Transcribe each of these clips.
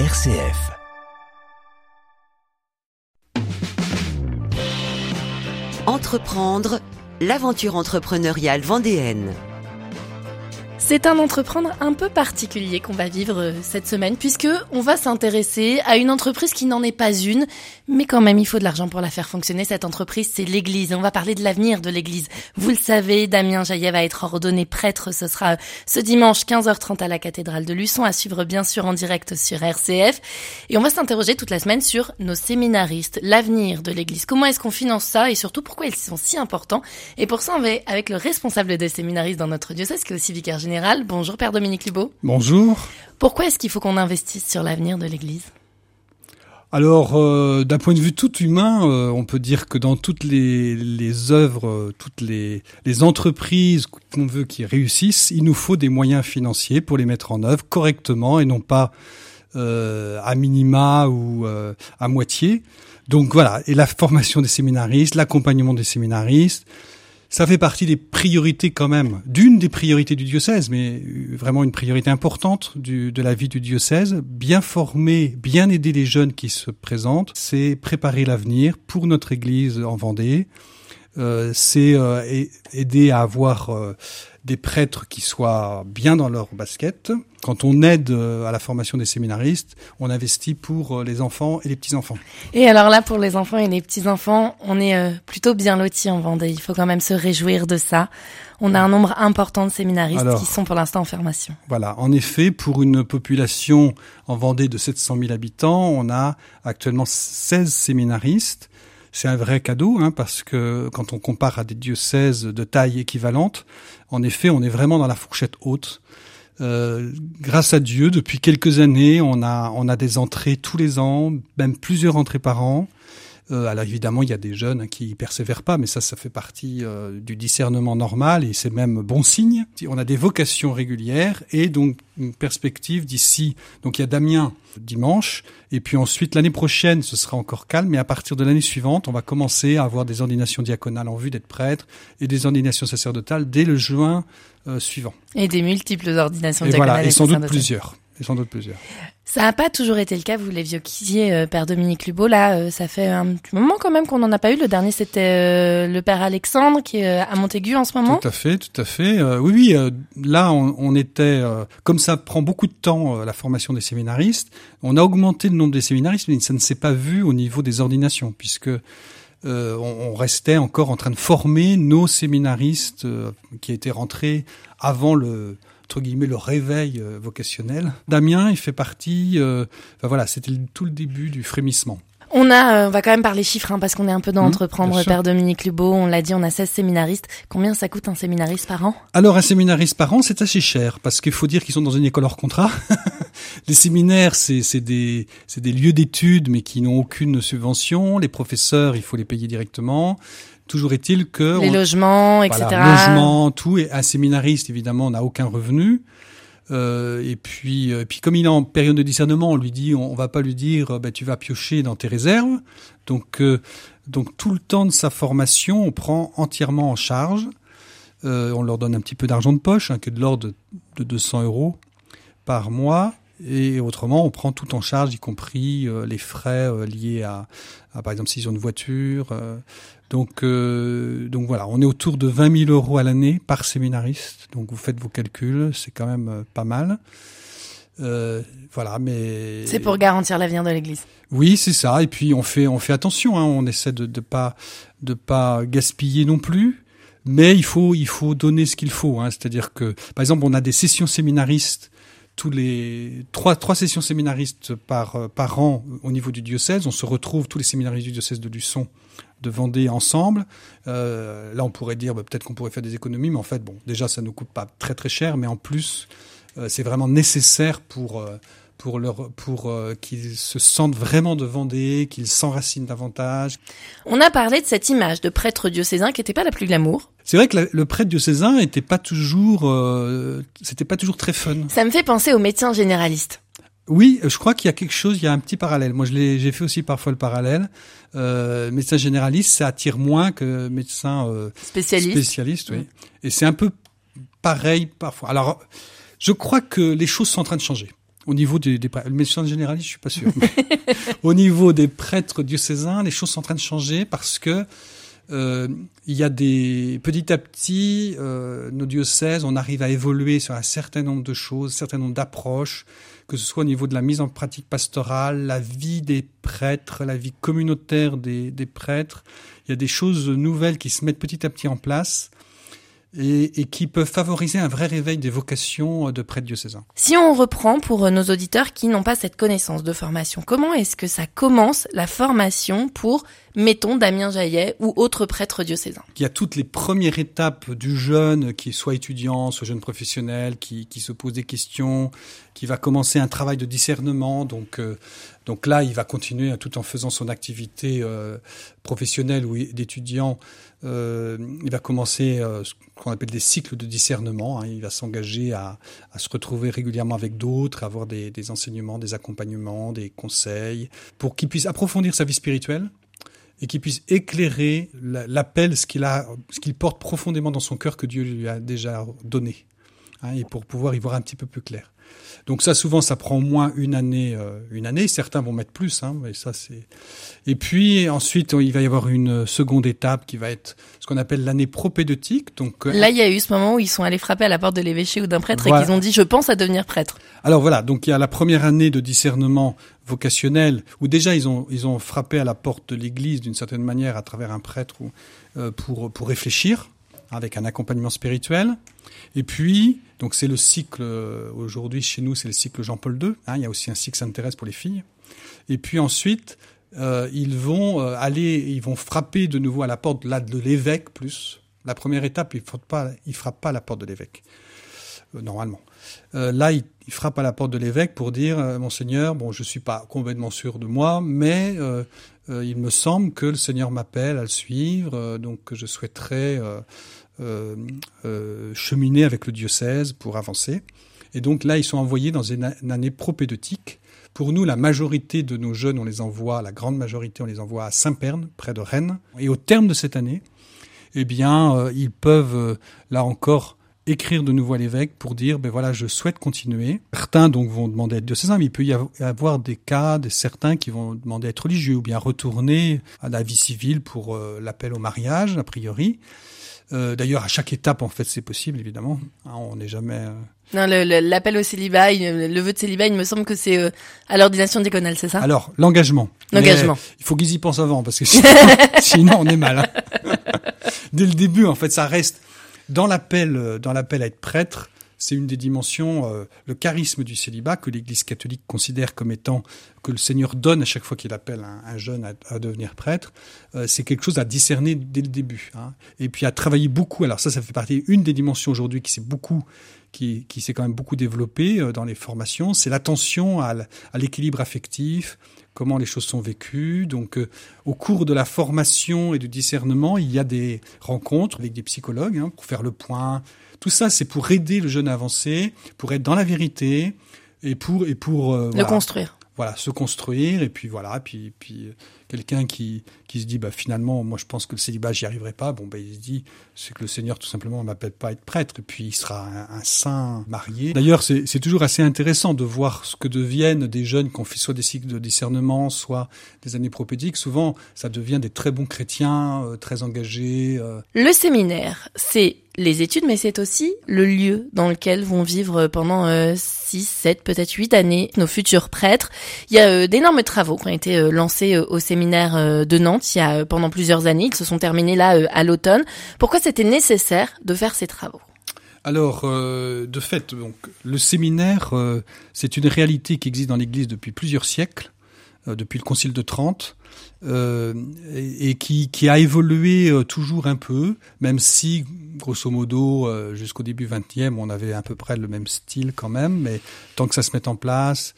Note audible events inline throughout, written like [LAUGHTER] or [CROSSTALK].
RCF. Entreprendre, l'aventure entrepreneuriale vendéenne. C'est un entreprendre un peu particulier qu'on va vivre euh, cette semaine puisque on va s'intéresser à une entreprise qui n'en est pas une, mais quand même il faut de l'argent pour la faire fonctionner. Cette entreprise, c'est l'Église. On va parler de l'avenir de l'Église. Vous le savez, Damien Jaillet va être ordonné prêtre. Ce sera euh, ce dimanche 15h30 à la cathédrale de Luçon, à suivre bien sûr en direct sur RCF. Et on va s'interroger toute la semaine sur nos séminaristes, l'avenir de l'Église. Comment est-ce qu'on finance ça et surtout pourquoi ils sont si importants? Et pour ça, on va avec le responsable des séminaristes dans notre diocèse, qui est aussi vicaire général Bonjour Père Dominique Libaud. Bonjour. Pourquoi est-ce qu'il faut qu'on investisse sur l'avenir de l'Église? Alors, euh, d'un point de vue tout humain, euh, on peut dire que dans toutes les, les œuvres, euh, toutes les, les entreprises qu'on veut qui réussissent, il nous faut des moyens financiers pour les mettre en œuvre correctement et non pas à minima ou à moitié. Donc voilà, et la formation des séminaristes, l'accompagnement des séminaristes, ça fait partie des priorités quand même, d'une des priorités du diocèse, mais euh, vraiment une priorité importante du, de la vie du diocèse. Bien former, bien aider les jeunes qui se présentent, c'est préparer l'avenir pour notre Église en Vendée. Euh, c'est euh, aider à avoir euh, des prêtres qui soient bien dans leur basket. Quand on aide euh, à la formation des séminaristes, on investit pour euh, les enfants et les petits-enfants. Et alors là, pour les enfants et les petits-enfants, on est euh, plutôt bien lotis en Vendée. Il faut quand même se réjouir de ça. On a un nombre important de séminaristes qui sont pour l'instant en formation. Voilà, en effet, pour une population en Vendée de 700 000 habitants, on a actuellement 16 séminaristes c'est un vrai cadeau, hein, parce que quand on compare à des diocèses de taille équivalente, en effet, on est vraiment dans la fourchette haute. Euh, grâce à Dieu, depuis quelques années, on a, on a des entrées tous les ans, même plusieurs entrées par an. Euh, alors évidemment, il y a des jeunes qui persévèrent pas, mais ça, ça fait partie euh, du discernement normal et c'est même bon signe. On a des vocations régulières et donc une perspective d'ici. Donc il y a Damien dimanche et puis ensuite l'année prochaine, ce sera encore calme, mais à partir de l'année suivante, on va commencer à avoir des ordinations diaconales en vue d'être prêtre et des ordinations sacerdotales dès le juin euh, suivant. Et des multiples ordinations et diaconales. Voilà, et sans doute plusieurs et sans doute plusieurs. Ça n'a pas toujours été le cas, vous l'évoquiez, euh, Père Dominique Lubo. Là, euh, ça fait un petit moment quand même qu'on n'en a pas eu. Le dernier, c'était euh, le Père Alexandre qui est à Montaigu en ce moment. Tout à fait, tout à fait. oui, oui. là, on, on était, comme ça prend beaucoup de temps la formation des séminaristes, on a augmenté le nombre des séminaristes, mais ça ne s'est pas vu au niveau des ordinations, puisque on, on, restait encore en train de former nos séminaristes qui étaient rentrés avant le entre guillemets le réveil euh, vocationnel. Damien, il fait partie. Euh, enfin voilà, c'était tout le début du frémissement. On a, euh, on va quand même parler chiffres, hein, parce qu'on est un peu dans mmh, Entreprendre, Père Dominique Lubeau. On l'a dit, on a 16 séminaristes. Combien ça coûte un séminariste par an? Alors, un séminariste par an, c'est assez cher, parce qu'il faut dire qu'ils sont dans une école hors contrat. [LAUGHS] les séminaires, c'est des, des lieux d'études, mais qui n'ont aucune subvention. Les professeurs, il faut les payer directement. Toujours est-il que les logements, etc. Logements, tout. Et un séminariste, évidemment, n'a aucun revenu. Euh, et puis, euh, puis comme il est en période de discernement, on lui dit, on, va pas lui dire, bah, tu vas piocher dans tes réserves. Donc, euh, donc tout le temps de sa formation, on prend entièrement en charge. Euh, on leur donne un petit peu d'argent de poche, hein, que de l'ordre de, de 200 euros par mois. Et autrement, on prend tout en charge, y compris les frais liés à, à, par exemple, s'ils ont une voiture. Euh. donc, donc voilà, on est autour de 20 000 euros à l'année par séminariste. Donc vous faites vos calculs, c'est quand même pas mal. voilà, mais c'est pour garantir l'avenir de l'Église. Oui, c'est ça. Et puis on fait on fait attention. Hein, on essaie de de pas de pas gaspiller non plus. Mais il faut il faut donner ce qu'il faut. Hein. C'est-à-dire que par exemple, on a des sessions séminaristes tous les trois, sessions séminaristes par, euh, par an au niveau du diocèse. On se retrouve tous les séminaristes du diocèse de Luçon, de Vendée ensemble. Euh, là, on pourrait dire bah, peut-être qu'on pourrait faire des économies, mais en fait, bon, déjà, ça ne coûte pas très très cher, mais en plus, euh, c'est vraiment nécessaire pour pour leur pour euh, qu'ils se sentent vraiment de Vendée, qu'ils s'enracinent davantage. On a parlé de cette image de prêtre diocésain qui n'était pas la plus glamour. C'est vrai que le prêtre diocésain était pas toujours, euh, c'était pas toujours très fun. Ça me fait penser aux médecins généralistes. Oui, je crois qu'il y a quelque chose, il y a un petit parallèle. Moi, je l'ai, j'ai fait aussi parfois le parallèle. Euh, médecin généraliste, ça attire moins que médecin euh, spécialiste. Spécialiste, oui. Et c'est un peu pareil parfois. Alors, je crois que les choses sont en train de changer. Au niveau des, des le médecin je suis pas sûr. [LAUGHS] au niveau des prêtres diocésains, les choses sont en train de changer parce que euh, il y a des petit à petit euh, nos diocèses, on arrive à évoluer sur un certain nombre de choses, un certain nombre d'approches, que ce soit au niveau de la mise en pratique pastorale, la vie des prêtres, la vie communautaire des prêtres. Il y a des choses nouvelles qui se mettent petit à petit en place et, et, qui peuvent favoriser un vrai réveil des vocations de prêtres diocésains. Si on reprend pour nos auditeurs qui n'ont pas cette connaissance de formation, comment est-ce que ça commence la formation pour, mettons, Damien Jaillet ou autres prêtres diocésains? Il y a toutes les premières étapes du jeune, qui soit étudiant, soit jeune professionnel, qui, qui se pose des questions, qui va commencer un travail de discernement. Donc, euh, donc là, il va continuer tout en faisant son activité euh, professionnelle ou d'étudiant. Euh, il va commencer euh, ce qu'on appelle des cycles de discernement. Hein. Il va s'engager à, se retrouver régulièrement avec d'autres, avoir des, enseignements, des accompagnements, des conseils, pour qu'il puisse approfondir sa vie spirituelle et qu'il puisse éclairer l'appel, ce qu'il a, ce qu'il porte profondément dans son cœur que Dieu lui a déjà donné, hein, et pour pouvoir y voir un petit peu plus clair. Donc ça, souvent, ça prend au moins une année. Euh, une année. Certains vont mettre plus, hein, mais ça c'est. Et puis ensuite, il va y avoir une seconde étape qui va être ce qu'on appelle l'année propédeutique. Donc euh, là, il y a eu ce moment où ils sont allés frapper à la porte de l'évêché ou d'un prêtre voilà. et qu'ils ont dit je pense à devenir prêtre. Alors voilà, donc il y a la première année de discernement vocationnel où déjà ils ont ils ont frappé à la porte de l'Église d'une certaine manière à travers un prêtre ou, euh, pour pour réfléchir avec un accompagnement spirituel. Et puis, donc c'est le cycle, aujourd'hui chez nous, c'est le cycle Jean-Paul II. Hein, il y a aussi un cycle Sainte-Thérèse pour les filles. Et puis ensuite, euh, ils vont euh, aller, ils vont frapper de nouveau à la porte là, de l'évêque plus. La première étape, ils ne pas, ils frappent pas à la porte de l'évêque, euh, normalement. là, ils, frappent à la porte de l'évêque pour dire, Monseigneur, bon, je suis pas complètement sûr de moi, mais il me semble que le Seigneur m'appelle à le suivre, donc je souhaiterais euh, euh, cheminer avec le diocèse pour avancer. Et donc là, ils sont envoyés dans une, année propédeutique. Pour nous, la majorité de nos jeunes, on les envoie, la grande majorité, on les envoie à Saint-Pern, près de Rennes. Et au terme de cette année, eh bien, euh, ils peuvent, euh, là encore, écrire de nouveau à l'évêque pour dire, ben voilà, je souhaite continuer. Certains donc vont demander à être diocésain, mais il peut y avoir des cas, de certains qui vont demander à être religieux ou bien retourner à la vie civile pour euh, l'appel au mariage, a priori. Euh, D'ailleurs, à chaque étape, en fait, c'est possible, évidemment. Hein, on n'est jamais. Euh... Non, l'appel au célibat, le vœu de célibat, il me semble que c'est euh, à l'ordination diaconale, c'est ça? Alors, l'engagement. L'engagement. Il faut qu'ils y pensent avant, parce que [LAUGHS] sinon, sinon on est mal. Hein. [LAUGHS] Dès le début, en fait, ça reste dans l'appel, dans l'appel à être prêtre c'est une des dimensions, euh, le charisme du célibat que l'Église catholique considère comme étant que le Seigneur donne à chaque fois qu'il appelle un, un jeune à, à, devenir prêtre. Euh, c'est quelque chose à discerner dès le début, hein. et puis à travailler beaucoup. Alors ça, ça fait partie une des dimensions aujourd'hui qui s'est beaucoup qui, qui s'est quand même beaucoup développée euh, dans les formations, c'est l'attention à l'équilibre affectif, comment les choses sont vécues. Donc, euh, au cours de la formation et du discernement, il y a des rencontres avec des psychologues hein, pour faire le point, tout ça, c'est pour aider le jeune à avancer, pour être dans la vérité et pour et pour euh, le voilà, construire. Voilà, se construire et puis voilà, puis puis quelqu'un qui qui se dit bah finalement moi je pense que le célibat j'y arriverai pas, bon bah, il se dit c'est que le Seigneur tout simplement m'appelle pas être prêtre et puis il sera un, saint marié. D'ailleurs, c'est toujours assez intéressant de voir ce que deviennent des jeunes qui ont fait soit des cycles de discernement, soit des années propédiques. Souvent, ça devient des très bons chrétiens, euh, très engagés. Euh. Le séminaire, c'est les études, mais c'est aussi le lieu dans lequel vont vivre pendant euh, 6, 7, peut-être 8 années nos futurs prêtres. Il y a euh, d'énormes travaux qui ont été euh, lancés euh, au séminaire euh, de Nantes il y a euh, pendant plusieurs années. Ils se sont terminés là euh, à l'automne. Pourquoi c'était nécessaire de faire ces travaux? Alors, de fait, donc, le séminaire, c'est une réalité qui existe dans l'Église depuis plusieurs siècles, depuis le Concile de Trente, et, qui, a évolué toujours un peu, même si, grosso modo, jusqu'au début 20e, on avait à peu près le même style quand même, mais tant que ça se met en place,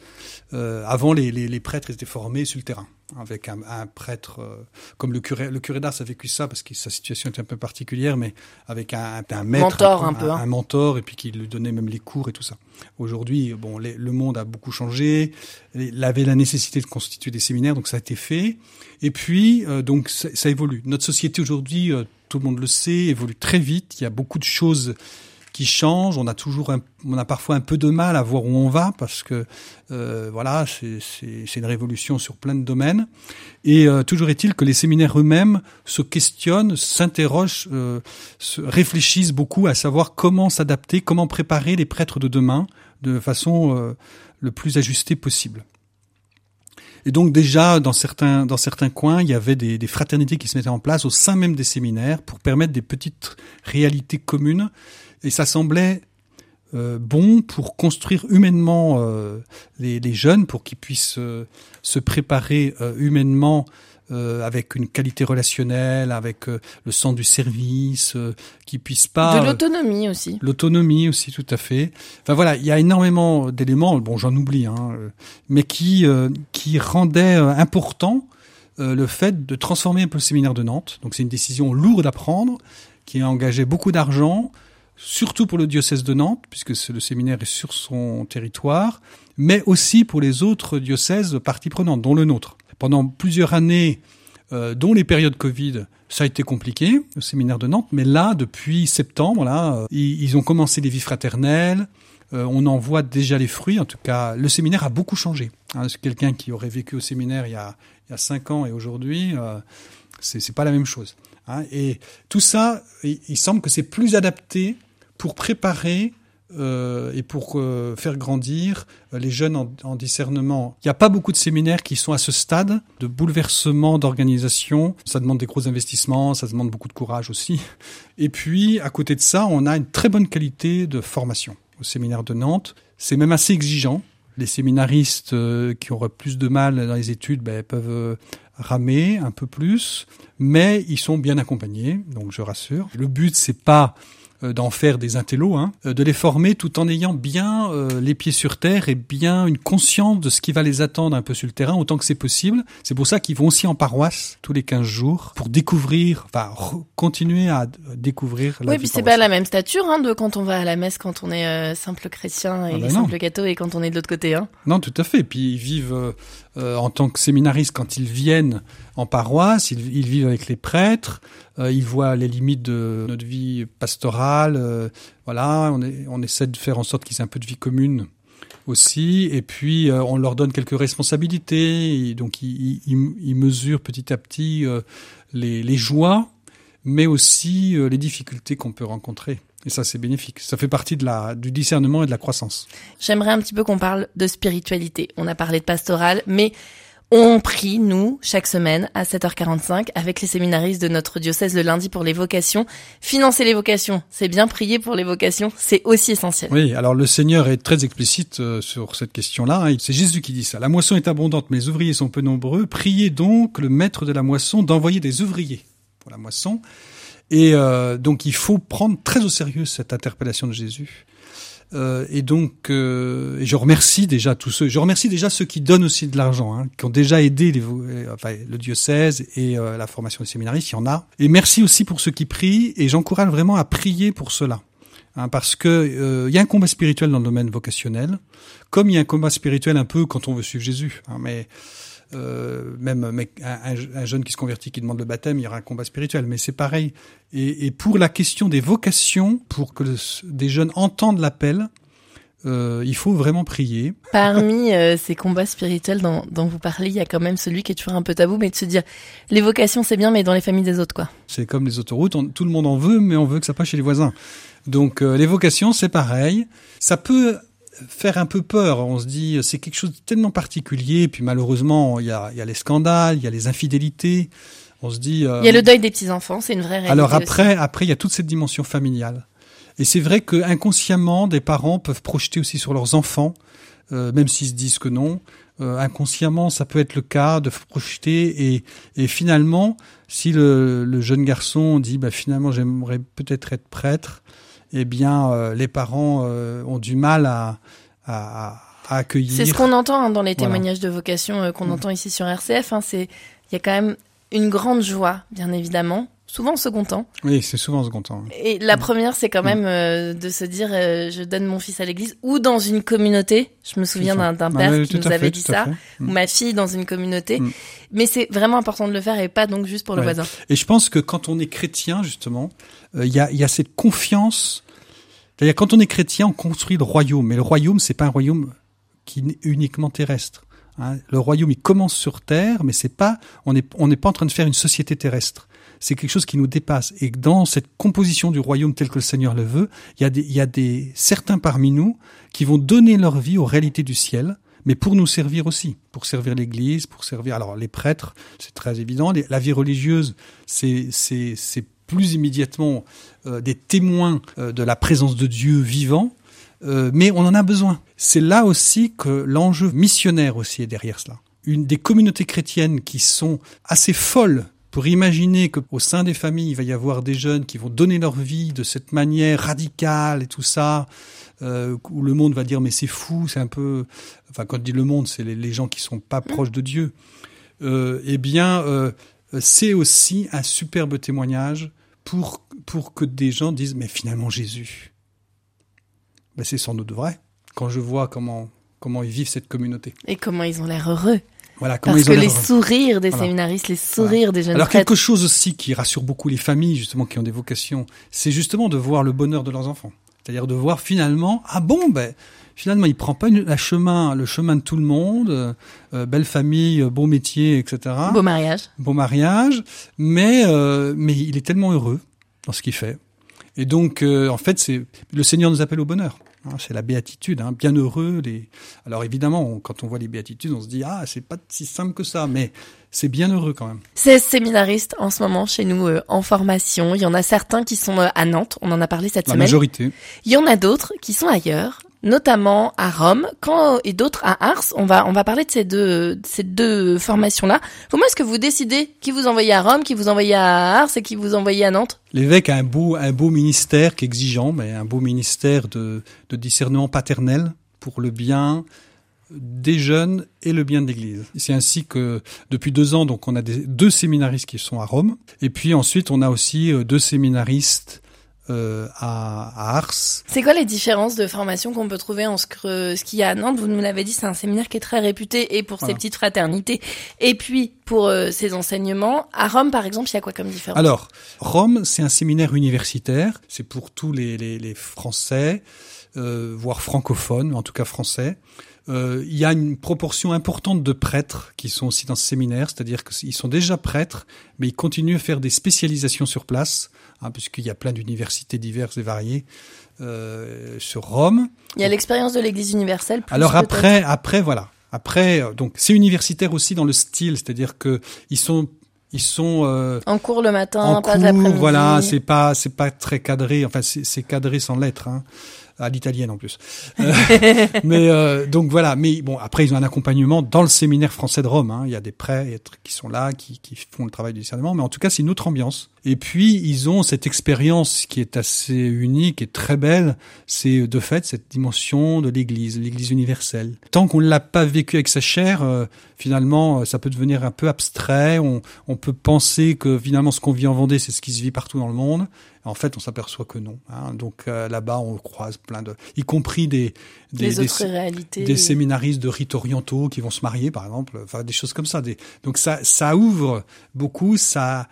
avant, les prêtres étaient formés sur le terrain avec un, un prêtre euh, comme le curé le curé d'Ars a vécu ça parce que sa situation était un peu particulière mais avec un, un maître mentor un, un, peu, un, un, mentor et puis qui lui donnait même les cours et tout ça. Aujourd'hui bon les, le monde a beaucoup changé il avait la nécessité de constituer des séminaires donc ça a été fait. Et puis euh, donc ça, ça, évolue. Notre société aujourd'hui euh, tout le monde le sait évolue très vite. Il y a beaucoup de choses On a toujours, un, on a parfois un peu de mal à voir où on va parce que euh, voilà, c'est une révolution sur plein de domaines. Et euh, toujours est-il que les séminaires eux-mêmes se questionnent, s'interrogent, euh, se réfléchissent beaucoup à savoir comment s'adapter, comment préparer les prêtres de demain de façon le plus ajustée possible. Et donc déjà, dans certains, coins, il y avait des, fraternités qui se mettaient en place au sein même des séminaires pour permettre des petites réalités communes. Et ça semblait euh, bon pour construire humainement euh, les, les, jeunes, pour qu'ils puissent euh, se préparer humainement avec une qualité relationnelle, avec le sens du service, euh, qui puisse pas de l'autonomie aussi. L'autonomie aussi, tout à fait. Enfin voilà, il y a énormément d'éléments. Bon, j'en oublie, hein, mais qui qui rendaient important le fait de transformer un peu le séminaire de Nantes. Donc c'est une décision lourde à prendre, qui a engagé beaucoup d'argent, surtout pour le diocèse de Nantes, puisque le séminaire est sur son territoire, mais aussi pour les autres diocèses parties prenantes, dont le nôtre pendant plusieurs années, euh, dont les périodes Covid, ça a été compliqué, le séminaire de Nantes, mais là, depuis septembre, là, euh, ils, ont commencé les vies fraternelles, euh, on en voit déjà les fruits, en tout cas, le séminaire a beaucoup changé. Hein, quelqu'un qui aurait vécu au séminaire il y a, cinq ans et aujourd'hui, c'est pas la même chose. Hein, et tout ça, il semble que c'est plus adapté pour préparer euh, et pour euh, faire grandir euh, les jeunes en, en discernement. Il n'y a pas beaucoup de séminaires qui sont à ce stade de bouleversement d'organisation. Ça demande des gros investissements, ça demande beaucoup de courage aussi. Et puis, à côté de ça, on a une très bonne qualité de formation au séminaire de Nantes. C'est même assez exigeant. Les séminaristes qui auraient plus de mal dans les études ben, peuvent ramer un peu plus, mais ils sont bien accompagnés, donc je rassure. Le but, c'est pas d'en faire des intellos, hein, de les former tout en ayant bien euh, les pieds sur terre et bien une conscience de ce qui va les attendre un peu sur le terrain autant que c'est possible. C'est pour ça qu'ils vont aussi en paroisse tous les 15 jours pour découvrir, enfin continuer à découvrir la Oui, puis c'est pas la même stature hein, de quand on va à la messe quand on est euh, simple chrétien et ah ben simple catho et quand on est de l'autre côté. Hein. Non, tout à fait. Puis ils vivent euh, en tant que séminaristes quand ils viennent en paroisse, ils, vivent avec les prêtres, euh, ils voient les limites de notre vie pastorale. Euh, voilà, on, essaie de faire en sorte qu'ils aient un peu de vie commune aussi, et puis on leur donne quelques responsabilités, donc ils, mesurent petit à petit les, joies, mais aussi les difficultés qu'on peut rencontrer. Et ça, c'est bénéfique. Ça fait partie de la, du discernement et de la croissance. J'aimerais un petit peu qu'on parle de spiritualité. On a parlé de pastoral, mais on prie, nous, chaque semaine à 7h45 avec les séminaristes de notre diocèse le lundi pour les vocations. Financer les vocations, c'est bien prier pour les vocations, c'est aussi essentiel. Oui, alors le Seigneur est très explicite euh, sur cette question-là. C'est Jésus qui dit ça. La moisson est abondante, mais les ouvriers sont peu nombreux. Priez donc le maître de la moisson d'envoyer des ouvriers pour la moisson. Et euh, donc il faut prendre très au sérieux cette interpellation de Jésus. Euh, et donc, euh, je remercie déjà tous ceux. Je remercie déjà ceux qui donnent aussi de l'argent, hein, qui ont déjà aidé les, enfin, le diocèse et euh, la formation des séminaristes. Il y en a. Et merci aussi pour ceux qui prient. Et j'encourage vraiment à prier pour cela, hein, parce que euh, il y a un combat spirituel dans le domaine vocationnel, comme il y a un combat spirituel un peu quand on veut suivre Jésus. Hein, mais euh, même un, un, jeune qui se convertit, qui demande le baptême, il y aura un combat spirituel. Mais c'est pareil. Et, et, pour la question des vocations, pour que le, des jeunes entendent l'appel, euh, il faut vraiment prier. Parmi euh, ces combats spirituels dont, dont, vous parlez, il y a quand même celui qui est toujours un peu tabou, mais de se dire les vocations c'est bien, mais dans les familles des autres quoi. C'est comme les autoroutes, on, tout le monde en veut, mais on veut que ça passe chez les voisins. Donc euh, les vocations c'est pareil. Ça peut faire un peu peur. On se dit c'est quelque chose de tellement particulier. Puis malheureusement, il y a, y a les scandales, il y a les infidélités. On se dit. Euh... Il y a le deuil des petits enfants, c'est une vraie réalité. Alors après, aussi. après, il y a toute cette dimension familiale. Et c'est vrai que inconsciemment, des parents peuvent projeter aussi sur leurs enfants, euh, même s'ils se disent que non. Euh, inconsciemment, ça peut être le cas de projeter et, et finalement, si le, le jeune garçon dit bah finalement j'aimerais peut-être être prêtre, eh bien, euh, les parents euh, ont du mal à, à, à accueillir. C'est ce qu'on entend hein, dans les témoignages voilà. de vocation euh, qu'on mmh. entend ici sur RCF. Hein, c'est il y a quand même une grande joie, bien évidemment, souvent en second temps. Oui, c'est souvent en second temps. Et la première, c'est quand même euh, de se dire, euh, je donne mon fils à l'église ou dans une communauté. Je me souviens d'un père ah, oui, qui nous avait fait, dit ça, ou mm. ma fille dans une communauté. Mm. Mais c'est vraiment important de le faire et pas donc juste pour le ouais. voisin. Et je pense que quand on est chrétien, justement, il euh, y, a, y a cette confiance C'est-à-dire quand on est chrétien, on construit le royaume, mais le royaume c'est pas un royaume qui est uniquement terrestre. Hein. Le royaume il commence sur terre, mais c'est pas on n'est on n'est pas en train de faire une société terrestre. C'est quelque chose qui nous dépasse. Et dans cette composition du royaume tel que le Seigneur le veut, il y a des il y a des certains parmi nous qui vont donner leur vie aux réalités du ciel mais pour nous servir aussi, pour servir l'Église, pour servir. Alors les prêtres, c'est très évident. La vie religieuse, c'est plus immédiatement euh, des témoins euh, de la présence de Dieu vivant, euh, mais on en a besoin. C'est là aussi que l'enjeu missionnaire aussi est derrière cela. Une des communautés chrétiennes qui sont assez folles pour imaginer qu'au sein des familles, il va y avoir des jeunes qui vont donner leur vie de cette manière radicale et tout ça, euh, où le monde va dire mais c'est fou, c'est un peu, enfin quand je dis le monde, c'est les, gens qui sont pas proches de Dieu. Euh, eh bien, euh, c'est aussi un superbe témoignage pour pour que des gens disent mais finalement Jésus, ben, c'est sans doute vrai. Quand je vois comment comment ils vivent cette communauté et comment ils ont l'air heureux. Voilà, Parce que les sourires des séminaristes, les sourires des jeunes Alors quelque chose aussi qui rassure beaucoup les familles, justement, qui ont des vocations, c'est justement de voir le bonheur de leurs enfants. C'est-à-dire de voir finalement, ah bon, ben finalement il prend pas la chemin, le chemin de tout le monde, euh, belle famille, beau métier, etc. Beau mariage. Beau mariage, mais euh, mais il est tellement heureux dans ce qu'il fait. Et donc euh, en fait c'est le Seigneur nous appelle au bonheur. Hein, c'est la béatitude, hein, bienheureux. Les... Alors évidemment, quand on voit les béatitudes, on se dit ah c'est pas si simple que ça, mais c'est bien heureux quand même. 16 séminaristes en ce moment chez nous euh, en formation. Il y en a certains qui sont euh, à Nantes, on en a parlé cette La semaine. La majorité. Il y en a d'autres qui sont ailleurs notamment à Rome, quand et d'autres à Ars. On va on va parler de ces deux ces deux formations là. Comment est-ce que vous décidez qui vous envoyez à Rome, qui vous envoyez à Ars et qui vous envoyez à Nantes? L'évêque a un beau un beau ministère qui est exigeant, mais un beau ministère de discernement paternel pour le bien des jeunes et le bien de l'Église. C'est ainsi que depuis deux ans, donc on a deux séminaristes qui sont à Rome, et puis ensuite on a aussi euh, deux séminaristes euh, à, à, Ars. C'est quoi les différences de formation qu'on peut trouver en ce, ce qu'il y a à Nantes? Vous nous l'avez dit, c'est un séminaire qui est très réputé et pour ses petites fraternités et puis pour euh, ses enseignements. À Rome, par exemple, il y a quoi comme différence? Alors, Rome, c'est un séminaire universitaire. C'est pour tous les, les, les Français, euh, voire francophones, en tout cas français. Euh, il y a une proportion importante de prêtres qui sont aussi dans ce séminaire, c'est-à-dire qu'ils sont déjà prêtres, mais ils continuent à faire des spécialisations sur place, hein, puisqu'il y a plein d'universités diverses et variées euh, sur Rome. Il y a l'expérience de l'Église universelle. Alors après, après voilà, après donc c'est universitaire aussi dans le style, c'est-à-dire que ils sont ils sont euh, en cours le matin, en pas cours, voilà, c'est pas c'est pas très cadré, enfin c'est cadré sans lettres. Hein à l'italienne en plus. Euh, [LAUGHS] mais euh, donc voilà. Mais bon, après ils ont un accompagnement dans le séminaire français de Rome. Hein. Il y a des prêtres qui sont là, qui, qui font le travail du discernement. Mais en tout cas, c'est une autre ambiance. Et puis ils ont cette expérience qui est assez unique et très belle. C'est de fait cette dimension de l'Église, l'Église universelle. Tant qu'on ne l'a pas vécu avec sa chair, euh, finalement, ça peut devenir un peu abstrait. On peut penser que finalement ce qu'on vit en Vendée, c'est ce qui se vit partout dans le monde. En fait, on s'aperçoit que non. Hein. Donc euh, là-bas, on croise plein de, y compris des des, des, des, séminaristes de rites orientaux qui vont se marier, par exemple. Enfin, des choses comme ça. Des... Donc ça, ça ouvre beaucoup, ça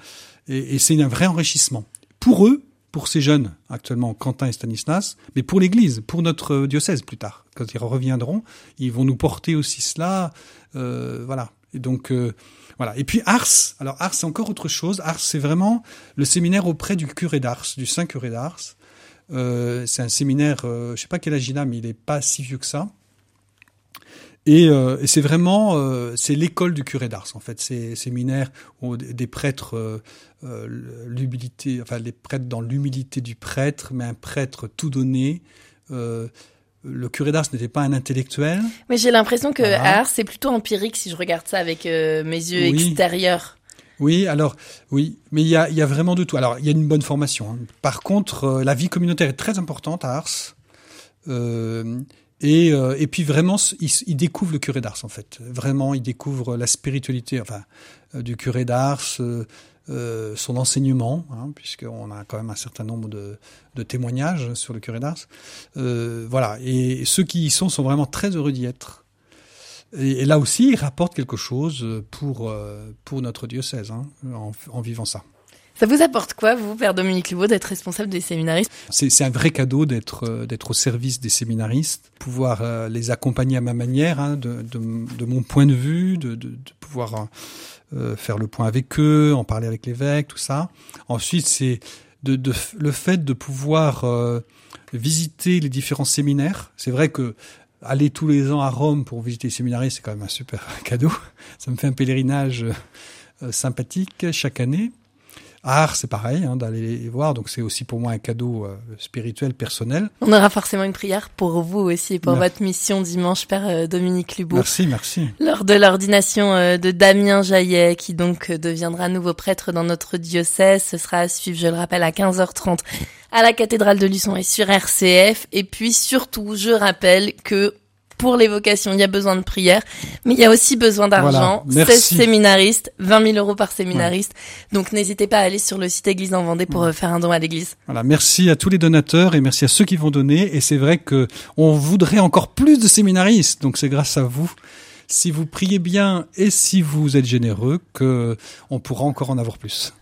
et, et c'est un vrai enrichissement pour eux, pour ces jeunes actuellement, Quentin et Stanislas, mais pour l'Église, pour notre diocèse plus tard, quand ils reviendront, ils vont nous porter aussi cela. Euh, voilà. Et donc euh, voilà. Et puis Ars, alors Ars c'est encore autre chose. Ars c'est vraiment le séminaire auprès du curé d'Ars, du saint curé d'Ars. Euh, c'est un séminaire, euh, je sais pas quel âge il a, mais il est pas si vieux que ça. Et, c'est vraiment, c'est l'école du curé d'Ars en fait. C'est séminaire où des prêtres, l'humilité, enfin les prêtres dans l'humilité du prêtre, mais un prêtre tout donné le curé d'Ars n'était pas un intellectuel. Mais j'ai l'impression que Ars, c'est plutôt empirique si je regarde ça avec euh, mes yeux extérieurs. Oui, alors, oui, mais il y a, y a, vraiment de tout. Alors, il y a une bonne formation. Hein. Par contre, euh, la vie communautaire est très importante à Ars. Euh, et, et puis vraiment, il, il, découvre le curé d'Ars, en fait. Vraiment, il découvre la spiritualité enfin, du curé d'Ars, euh, son enseignement, hein, puisqu'on a quand même un certain nombre de, témoignages sur le curé d'Ars. Euh, voilà, et ceux qui y sont sont vraiment très heureux d'y être. Et, là aussi, ils rapportent quelque chose pour, euh, pour notre diocèse, hein, en, vivant ça. Ça vous apporte quoi, vous, Père Dominique Louveau, d'être responsable des séminaristes? C'est un vrai cadeau d'être euh, d'être au service des séminaristes, pouvoir euh, les accompagner à ma manière, hein, de, de, de, mon point de vue, de, de pouvoir euh, faire le point avec eux, en parler avec l'évêque, tout ça. Ensuite, c'est de, le fait de pouvoir visiter les différents séminaires. C'est vrai que aller tous les ans à Rome pour visiter les séminaristes, c'est quand même un super [LAUGHS] cadeau. Ça me fait un pèlerinage sympathique chaque année. Art, c'est pareil, hein, d'aller les voir. Donc c'est aussi pour moi un cadeau euh, spirituel, personnel. On aura forcément une prière pour vous aussi, pour votre mission dimanche, Père euh, Dominique Lubo. Merci, merci. Lors de l'ordination euh, de Damien Jaillet, qui donc deviendra nouveau prêtre dans notre diocèse. Ce sera à suivre, je le rappelle, à 15h30 à la cathédrale de Luçon et sur RCF. Et puis surtout, je rappelle que pour les vocations, il y a besoin de prière, mais il y a aussi besoin d'argent. Voilà, 16 séminaristes, 20 000 euros par séminariste. Donc n'hésitez pas à aller sur le site Église en Vendée pour euh, faire un don à l'Église. Voilà, merci à tous les donateurs et merci à ceux qui vont donner. Et c'est vrai que on voudrait encore plus de séminaristes, donc c'est grâce à vous. Si vous priez bien et si vous êtes généreux, que on pourra encore en avoir plus.